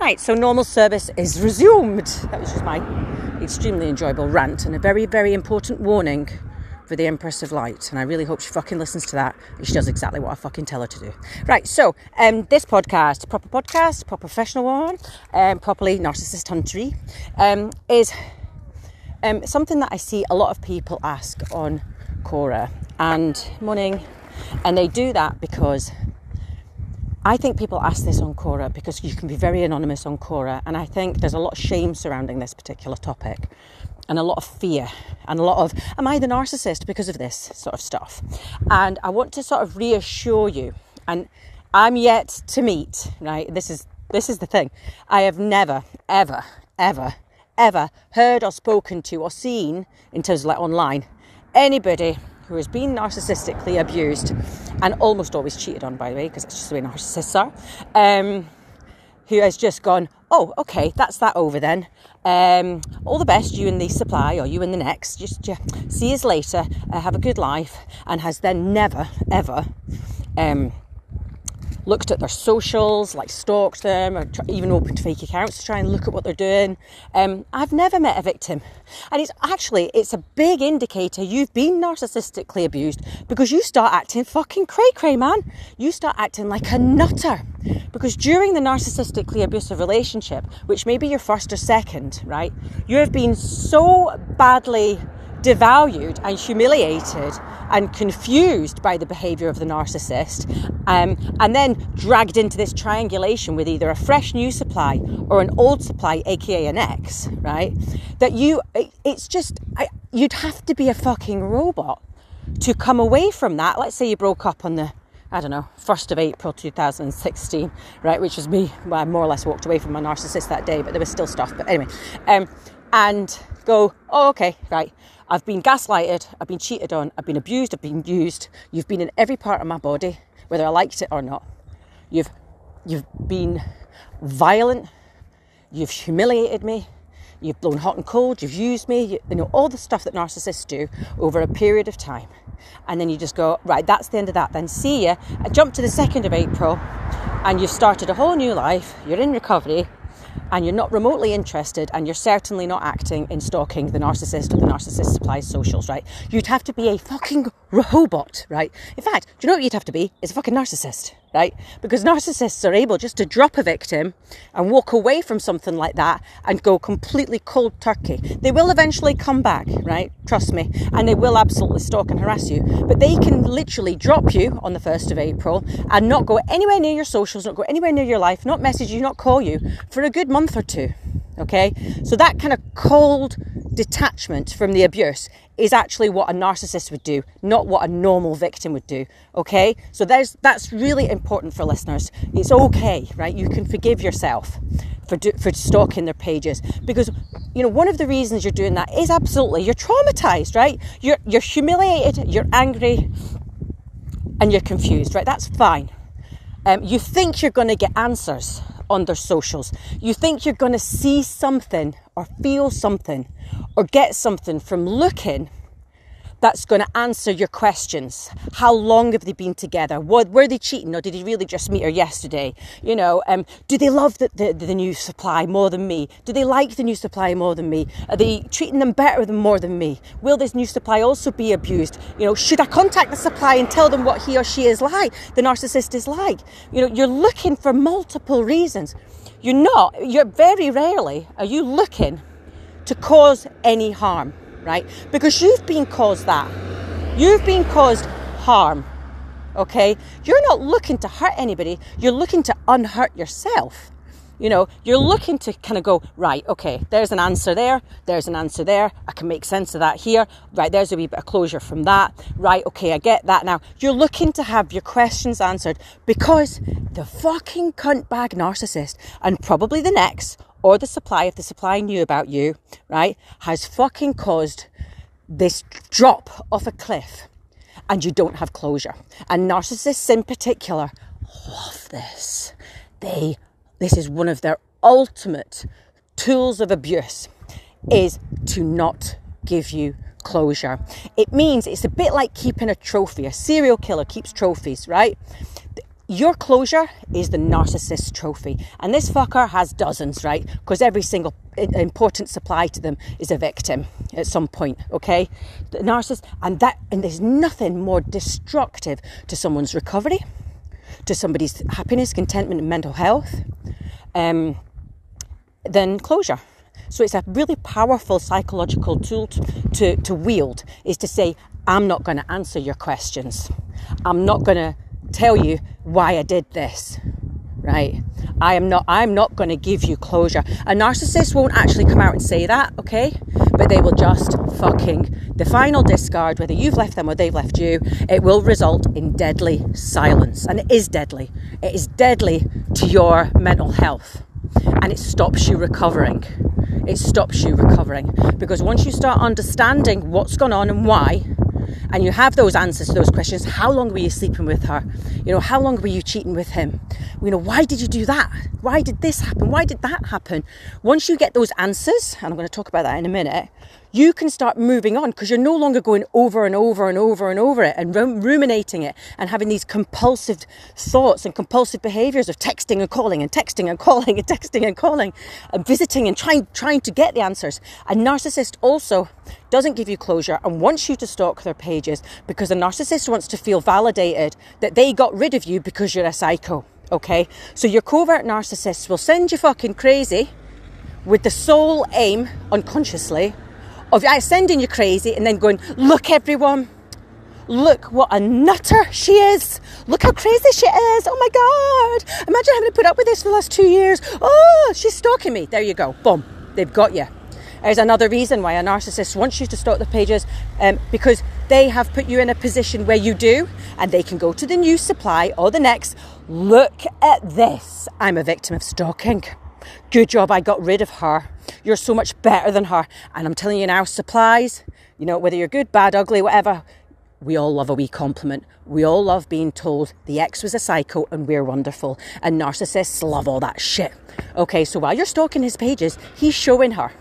Right, so normal service is resumed. That was just my extremely enjoyable rant and a very, very important warning for the Empress of Light. And I really hope she fucking listens to that and she does exactly what I fucking tell her to do. Right, so um, this podcast, proper podcast, proper professional one, um, properly narcissist huntery, um, is um, something that I see a lot of people ask on Quora and morning, and they do that because I think people ask this on Quora because you can be very anonymous on Quora, and I think there's a lot of shame surrounding this particular topic, and a lot of fear, and a lot of, am I the narcissist because of this sort of stuff? And I want to sort of reassure you, and I'm yet to meet, right? This is this is the thing. I have never, ever, ever, ever heard or spoken to or seen in terms of like online anybody who has been narcissistically abused and almost always cheated on, by the way, because it's just the way narcissists are, um, who has just gone, oh, okay, that's that over then. Um, all the best, you and the supply or you and the next. Just yeah, see you later. Uh, have a good life, and has then never ever um, looked at their socials, like stalked them, or even opened fake accounts to try and look at what they're doing. Um, I've never met a victim, and it's actually it's a big indicator you've been narcissistically abused because you start acting fucking cray cray, man. You start acting like a nutter because during the narcissistically abusive relationship, which may be your first or second, right, you have been so badly devalued and humiliated and confused by the behaviour of the narcissist, um, and then dragged into this triangulation with either a fresh new supply or an old supply, aka an ex, right? That you, it's just, I, you'd have to be a fucking robot to come away from that. Let's say you broke up on the I don't know, 1st of April 2016, right, which was me, well, I more or less walked away from my narcissist that day, but there was still stuff. But anyway, um, and go, oh, okay, right, I've been gaslighted, I've been cheated on, I've been abused, I've been used. You've been in every part of my body, whether I liked it or not. You've you've been violent, you've humiliated me, you've blown hot and cold, you've used me, you, you know, all the stuff that narcissists do over a period of time. And then you just go, right, that's the end of that. Then see ya. I jump to the 2nd of April and you've started a whole new life, you're in recovery, and you're not remotely interested and you're certainly not acting in stalking the narcissist or the narcissist supplies socials, right? You'd have to be a fucking robot, right? In fact, do you know what you'd have to be? Is a fucking narcissist, right? Because narcissists are able just to drop a victim and walk away from something like that and go completely cold turkey. They will eventually come back, right? Trust me. And they will absolutely stalk and harass you. But they can literally drop you on the 1st of April and not go anywhere near your socials, not go anywhere near your life, not message you, not call you for a good month or two. Okay? So that kind of cold detachment from the abuse is actually what a narcissist would do, not what a normal victim would do. Okay? So there's that's really important for listeners. It's okay, right? You can forgive yourself for do, for stalking their pages because you know one of the reasons you're doing that is absolutely you're traumatized, right? You're you're humiliated, you're angry, and you're confused, right? That's fine. Um, you think you're going to get answers on their socials. You think you're going to see something or feel something or get something from looking that's going to answer your questions. How long have they been together? What, were they cheating or did he really just meet her yesterday? You know, um, do they love the, the, the, new supply more than me? Do they like the new supply more than me? Are they treating them better than more than me? Will this new supply also be abused? You know, should I contact the supply and tell them what he or she is like, the narcissist is like? You know, you're looking for multiple reasons. You're not, you're very rarely are you looking to cause any harm right? Because you've been caused that. You've been caused harm, okay? You're not looking to hurt anybody, you're looking to unhurt yourself. You know, you're looking to kind of go, right, okay, there's an answer there, there's an answer there, I can make sense of that here, right, there's a wee bit of closure from that, right, okay, I get that now. You're looking to have your questions answered because the fucking cunt bag narcissist and probably the next or the supply, if the supply knew about you, right, has fucking caused this drop off a cliff and you don't have closure. And narcissists in particular love this. They this is one of their ultimate tools of abuse is to not give you closure. It means it's a bit like keeping a trophy. A serial killer keeps trophies, right? Your closure is the narcissist trophy. And this fucker has dozens, right? Because every single important supply to them is a victim at some point, okay? The narcissist, and that, and there's nothing more destructive to someone's recovery, to somebody's happiness, contentment, and mental health um, than closure. So it's a really powerful psychological tool to, to, to wield is to say, I'm not going to answer your questions. I'm not going to tell you why I did this. Right? I am not I'm not going to give you closure. A narcissist won't actually come out and say that, okay? But they will just fucking the final discard whether you've left them or they've left you, it will result in deadly silence. And it is deadly. It is deadly to your mental health. And it stops you recovering. It stops you recovering because once you start understanding what's gone on and why, and you have those answers to those questions. How long were you sleeping with her? You know how long were you cheating with him? You know why did you do that? Why did this happen? Why did that happen? Once you get those answers and i'm going to talk about that in a minute you can start moving on because you're no longer going over and over and over and over it and ruminating it and having these compulsive thoughts and compulsive behaviors of texting and calling and texting and calling and texting and calling and visiting and trying trying to get the answers. A narcissist also doesn't give you closure and wants you to stalk their pages because a narcissist wants to feel validated that they got rid of you because you're a psycho. Okay? So your covert narcissists will send you fucking crazy with the sole aim unconsciously of sending you crazy and then going, look, everyone, look what a nutter she is. Look how crazy she is. Oh my God. Imagine having to put up with this for the last two years. Oh, she's stalking me. There you go. Boom. They've got you. There's another reason why a narcissist wants you to stalk the pages um, because they have put you in a position where you do, and they can go to the new supply or the next. Look at this. I'm a victim of stalking. Good job I got rid of her. You're so much better than her. And I'm telling you now, supplies, you know, whether you're good, bad, ugly, whatever, we all love a wee compliment. We all love being told the ex was a psycho and we're wonderful. And narcissists love all that shit. Okay, so while you're stalking his pages, he's showing her.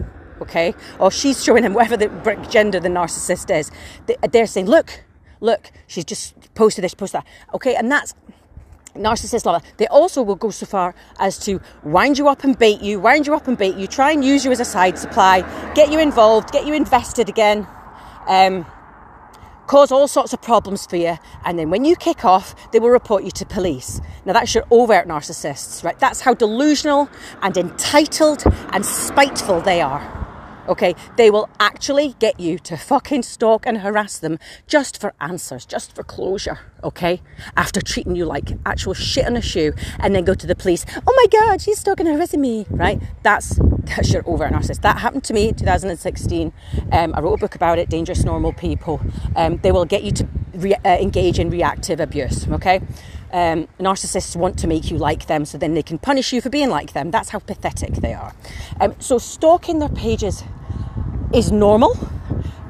Okay, or she's showing him whatever the gender the narcissist is. They're saying, look, look, she's just posted this, posted that. Okay, and that's narcissists love that. They also will go so far as to wind you up and bait you, wind you up and bait you, try and use you as a side supply, get you involved, get you invested again, um, cause all sorts of problems for you, and then when you kick off, they will report you to police. Now that's your overt narcissists, right? That's how delusional and entitled and spiteful they are okay? They will actually get you to fucking stalk and harass them just for answers, just for closure, okay? After treating you like actual shit on a shoe and then go to the police, oh my god, she's stalking and harassing me, right? That's, that's your over narcissist. That happened to me in 2016. Um, I wrote a book about it, Dangerous Normal People. Um, they will get you to re- uh, engage in reactive abuse, okay? Um, narcissists want to make you like them so then they can punish you for being like them. That's how pathetic they are. Um, so, stalking their pages is normal.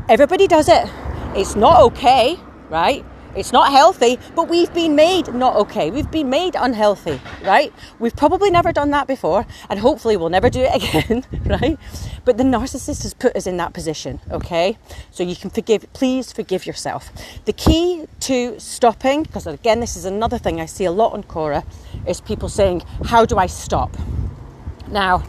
Everybody does it. It's not okay, right? It's not healthy, but we've been made not okay. We've been made unhealthy, right? We've probably never done that before, and hopefully we'll never do it again, right? But the narcissist has put us in that position, okay? So you can forgive, please forgive yourself. The key to stopping, because again, this is another thing I see a lot on Quora, is people saying, How do I stop? Now,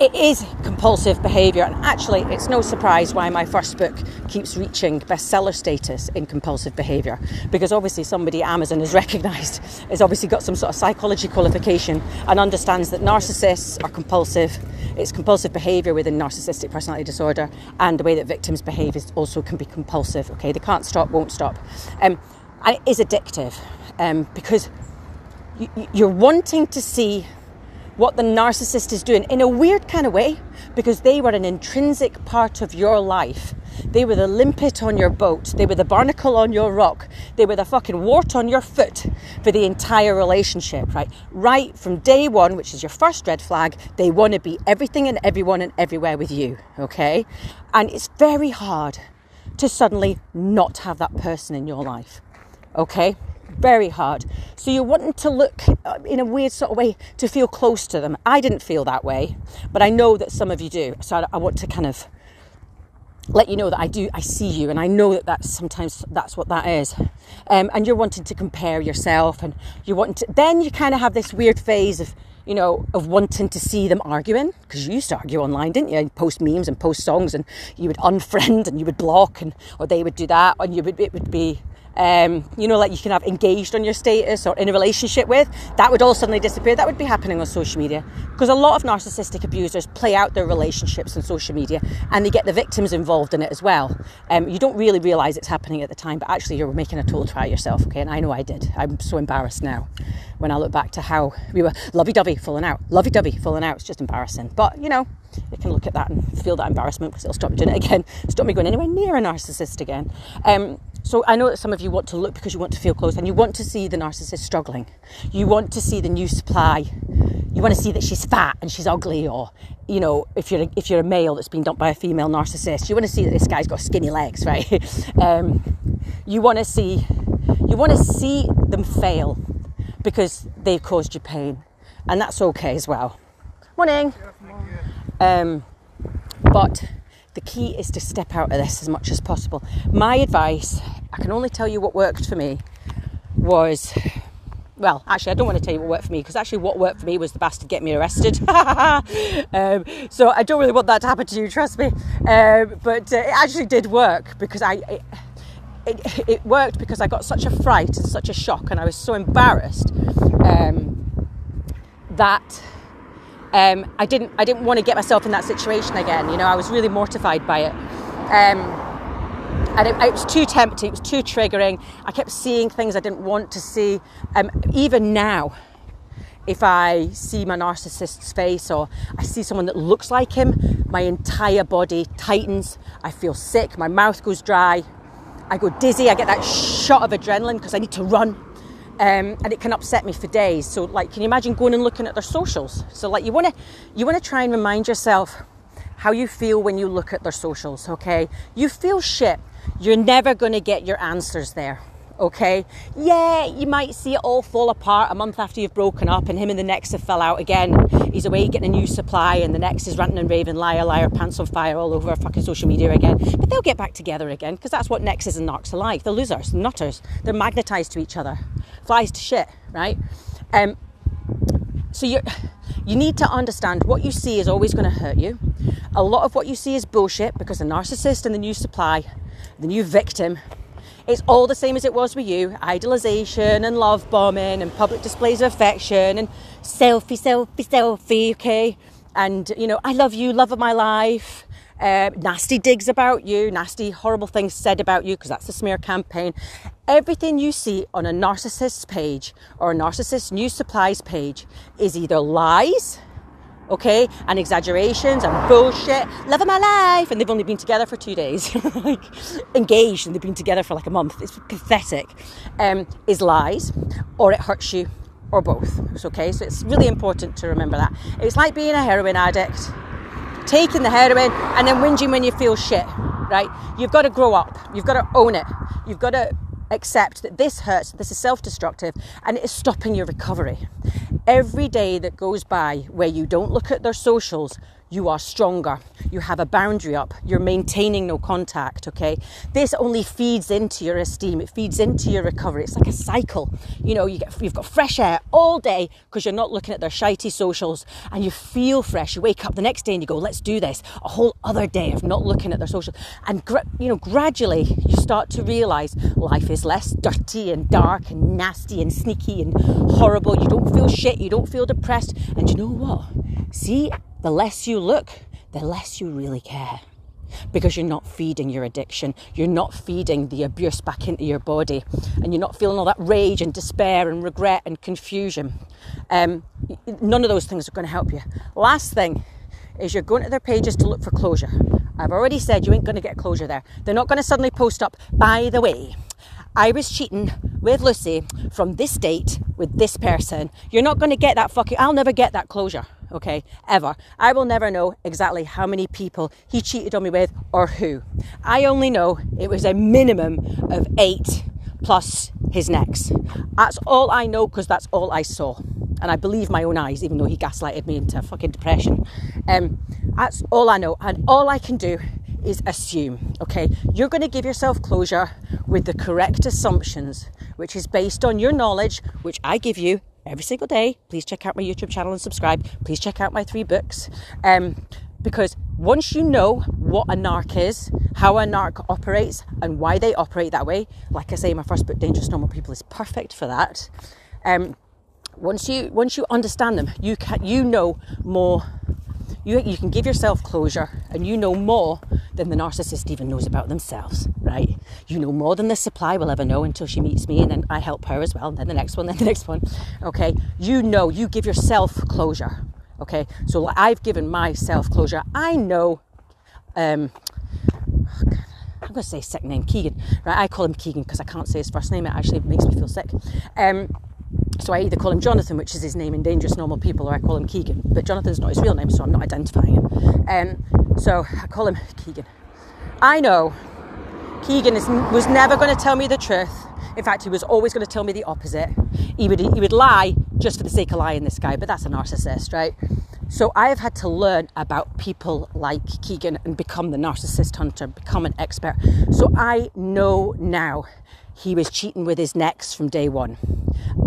it is compulsive behaviour, and actually, it's no surprise why my first book keeps reaching bestseller status in compulsive behaviour because obviously somebody Amazon has recognised has obviously got some sort of psychology qualification and understands that narcissists are compulsive. It's compulsive behaviour within narcissistic personality disorder, and the way that victims behave is also can be compulsive. Okay, they can't stop, won't stop, um, and it is addictive um, because you're wanting to see what the narcissist is doing in a weird kind of way because they were an intrinsic part of your life. They were the limpet on your boat. They were the barnacle on your rock. They were the fucking wart on your foot for the entire relationship, right? Right from day one, which is your first red flag, they want to be everything and everyone and everywhere with you, okay? And it's very hard to suddenly not have that person in your life, okay? Very hard. So you're wanting to look uh, in a weird sort of way to feel close to them. I didn't feel that way, but I know that some of you do. So I, I want to kind of let you know that I do, I see you, and I know that that's sometimes that's what that is. Um, and you're wanting to compare yourself, and you want to. Then you kind of have this weird phase of, you know, of wanting to see them arguing because you used to argue online, didn't you? you post memes and post songs, and you would unfriend and you would block, and or they would do that, and you would it would be um, you know, like you can have engaged on your status or in a relationship with, that would all suddenly disappear. That would be happening on social media because a lot of narcissistic abusers play out their relationships on social media and they get the victims involved in it as well. Um, you don't really realize it's happening at the time, but actually you're making a total try yourself, okay? And I know I did. I'm so embarrassed now when I look back to how we were lovey dovey falling out, lovey dovey falling out. It's just embarrassing. But, you know, you can look at that and feel that embarrassment because it'll stop me doing it again, stop me going anywhere near a narcissist again. Um, so I know that some of you want to look because you want to feel close and you want to see the narcissist struggling. You want to see the new supply. You want to see that she's fat and she's ugly, or you know, if you're a, if you're a male that's been dumped by a female narcissist, you want to see that this guy's got skinny legs, right? um, you want to see you want to see them fail because they've caused you pain, and that's okay as well. Morning. Um, but the key is to step out of this as much as possible. My advice, I can only tell you what worked for me, was well, actually, I don't want to tell you what worked for me because actually, what worked for me was the bastard get me arrested. um, so I don't really want that to happen to you, trust me. Um, but uh, it actually did work because I. It, it, it, worked because I got such a fright and such a shock, and I was so embarrassed um, that um, I didn't I didn't want to get myself in that situation again. You know, I was really mortified by it. Um, and it, it, was too tempting, it was too triggering. I kept seeing things I didn't want to see. Um, even now, if I see my narcissist's face or I see someone that looks like him, my entire body tightens. I feel sick, my mouth goes dry, I go dizzy, I get that shot of adrenaline because I need to run um, and it can upset me for days. So, like, can you imagine going and looking at their socials? So, like, you want to you want to try and remind yourself how you feel when you look at their socials. Okay, you feel shit. You're never going to get your answers there okay? Yeah, you might see it all fall apart a month after you've broken up and him and the next have fell out again. He's away getting a new supply and the next is ranting and raving, liar, liar, pants on fire all over fucking social media again. But they'll get back together again because that's what nexes and narcs are like. They're losers, nutters. They're magnetised to each other. Flies to shit, right? Um, so you you need to understand what you see is always going to hurt you. A lot of what you see is bullshit because the narcissist and the new supply, the new victim, it's all the same as it was with you idolization and love bombing and public displays of affection and selfie, selfie, selfie, okay? And, you know, I love you, love of my life. Uh, nasty digs about you, nasty, horrible things said about you, because that's the smear campaign. Everything you see on a narcissist's page or a narcissist news supplies page is either lies okay, and exaggerations and bullshit. Love of my life, and they've only been together for two days, like engaged, and they've been together for like a month. It's pathetic. Um, is lies, or it hurts you, or both. It's okay. So it's really important to remember that. It's like being a heroin addict, taking the heroin and then whinging when you feel shit. Right? You've got to grow up. You've got to own it. You've got to accept that this hurts, this is self destructive, and it is stopping your recovery. Every day that goes by where you don't look at their socials, you are stronger. You have a boundary up. You're maintaining no contact, okay? This only feeds into your esteem. It feeds into your recovery. It's like a cycle. You know, you get, you've got fresh air all day because you're not looking at their shitey socials and you feel fresh. You wake up the next day and you go, let's do this. A whole other day of not looking at their socials. And, you know, gradually you start to realize life is less dirty and dark and nasty and sneaky and horrible. You don't feel shit. You don't feel depressed. And you know what? See, the less you look, the less you really care. Because you're not feeding your addiction, you're not feeding the abuse back into your body, and you're not feeling all that rage and despair and regret and confusion. Um, none of those things are going to help you. Last thing is you're going to their pages to look for closure. I've already said you ain't going to get closure there. They're not going to suddenly post up, by the way, I was cheating with Lucy from this date with this person. You're not going to get that fucking, I'll never get that closure okay, ever. I will never know exactly how many people he cheated on me with or who. I only know it was a minimum of eight plus his next. That's all I know because that's all I saw. And I believe my own eyes, even though he gaslighted me into fucking depression. Um, that's all I know. And all I can do is assume, okay? You're going to give yourself closure with the correct assumptions, which is based on your knowledge, which I give you every single day. Please check out my YouTube channel and subscribe. Please check out my three books. Um, because once you know what a narc is, how a narc operates, and why they operate that way, like I say, my first book, Dangerous Normal People, is perfect for that. Um, once you once you understand them, you can you know more. You, you can give yourself closure and you know more than the narcissist even knows about themselves, right? You know more than the supply will ever know until she meets me and then I help her as well, and then the next one, then the next one. Okay, you know, you give yourself closure. Okay, so I've given myself closure. I know, um, I'm going to say second name Keegan, right? I call him Keegan because I can't say his first name, it actually makes me feel sick. Um, so I either call him Jonathan, which is his name in Dangerous Normal People, or I call him Keegan. But Jonathan's not his real name, so I'm not identifying him. Um, so I call him Keegan. I know Keegan is, was never going to tell me the truth. In fact, he was always going to tell me the opposite. He would, he would lie just for the sake of lying, this guy, but that's a narcissist, right? So I have had to learn about people like Keegan and become the narcissist hunter, become an expert. So I know now he was cheating with his next from day one.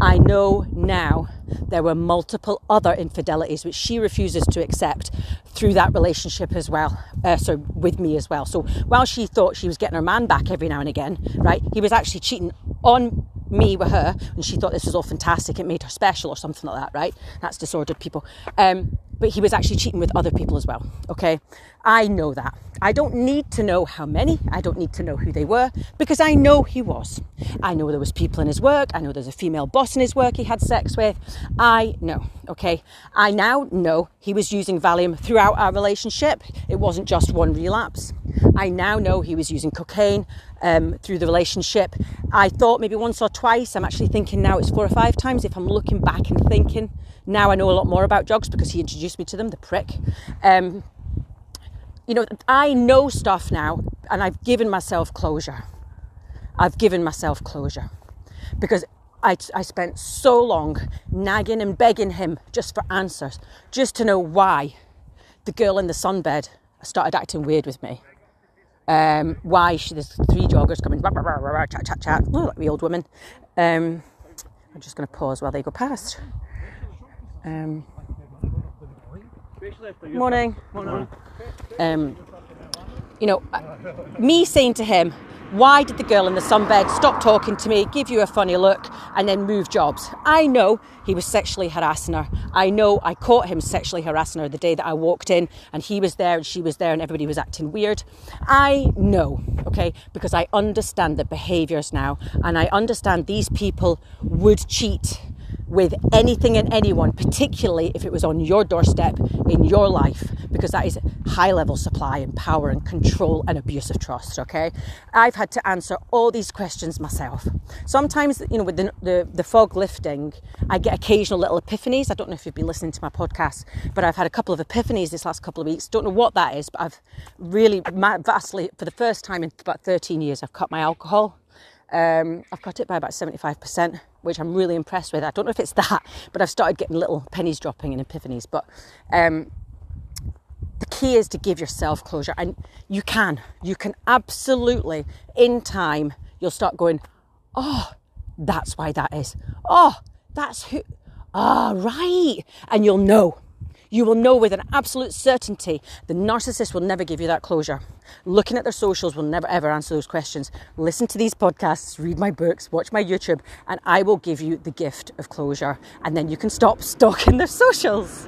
I know now there were multiple other infidelities which she refuses to accept through that relationship as well. Uh, so with me as well. So while she thought she was getting her man back every now and again, right, he was actually cheating on me with her, and she thought this was all fantastic. It made her special or something like that, right? That's disordered people. Um, but he was actually cheating with other people as well. Okay, I know that. I don't need to know how many. I don't need to know who they were because I know he was. I know there was people in his work. I know there's a female boss in his work he had sex with. I know. Okay, I now know he was using Valium throughout our relationship. It wasn't just one relapse. I now know he was using cocaine um, through the relationship. I thought maybe once or twice. I'm actually thinking now it's four or five times if I'm looking back and thinking. Now I know a lot more about drugs because he introduced me to them, the prick. Um, you know, I know stuff now and I've given myself closure. I've given myself closure because I, I spent so long nagging and begging him just for answers, just to know why the girl in the sunbed started acting weird with me. Um, why she, there's three joggers coming, rah, rah, rah, chat, chat, chat, oh, like the old woman. Um, I'm just going to pause while they go past. Um, morning. Morning. Um, you know, me saying to him, why did the girl in the sunbed stop talking to me, give you a funny look, and then move jobs? I know he was sexually harassing her. I know I caught him sexually harassing her the day that I walked in and he was there and she was there and everybody was acting weird. I know, okay, because I understand the behaviors now and I understand these people would cheat with anything and anyone, particularly if it was on your doorstep in your life, because that is high level supply and power and control and abuse of trust. Okay, I've had to answer all these questions myself. Sometimes, you know, with the, the, the fog lifting, I get occasional little epiphanies. I don't know if you've been listening to my podcast, but I've had a couple of epiphanies this last couple of weeks. Don't know what that is, but I've really vastly, for the first time in about 13 years, I've cut my alcohol. Um, I've cut it by about 75%, which I'm really impressed with. I don't know if it's that, but I've started getting little pennies dropping and epiphanies. But um, the key is to give yourself closure, and you can. You can absolutely, in time, you'll start going, oh, that's why that is. Oh, that's who. Ah, oh, right. And you'll know you will know with an absolute certainty the narcissist will never give you that closure. Looking at their socials will never ever answer those questions. Listen to these podcasts, read my books, watch my YouTube, and I will give you the gift of closure. And then you can stop stalking their socials.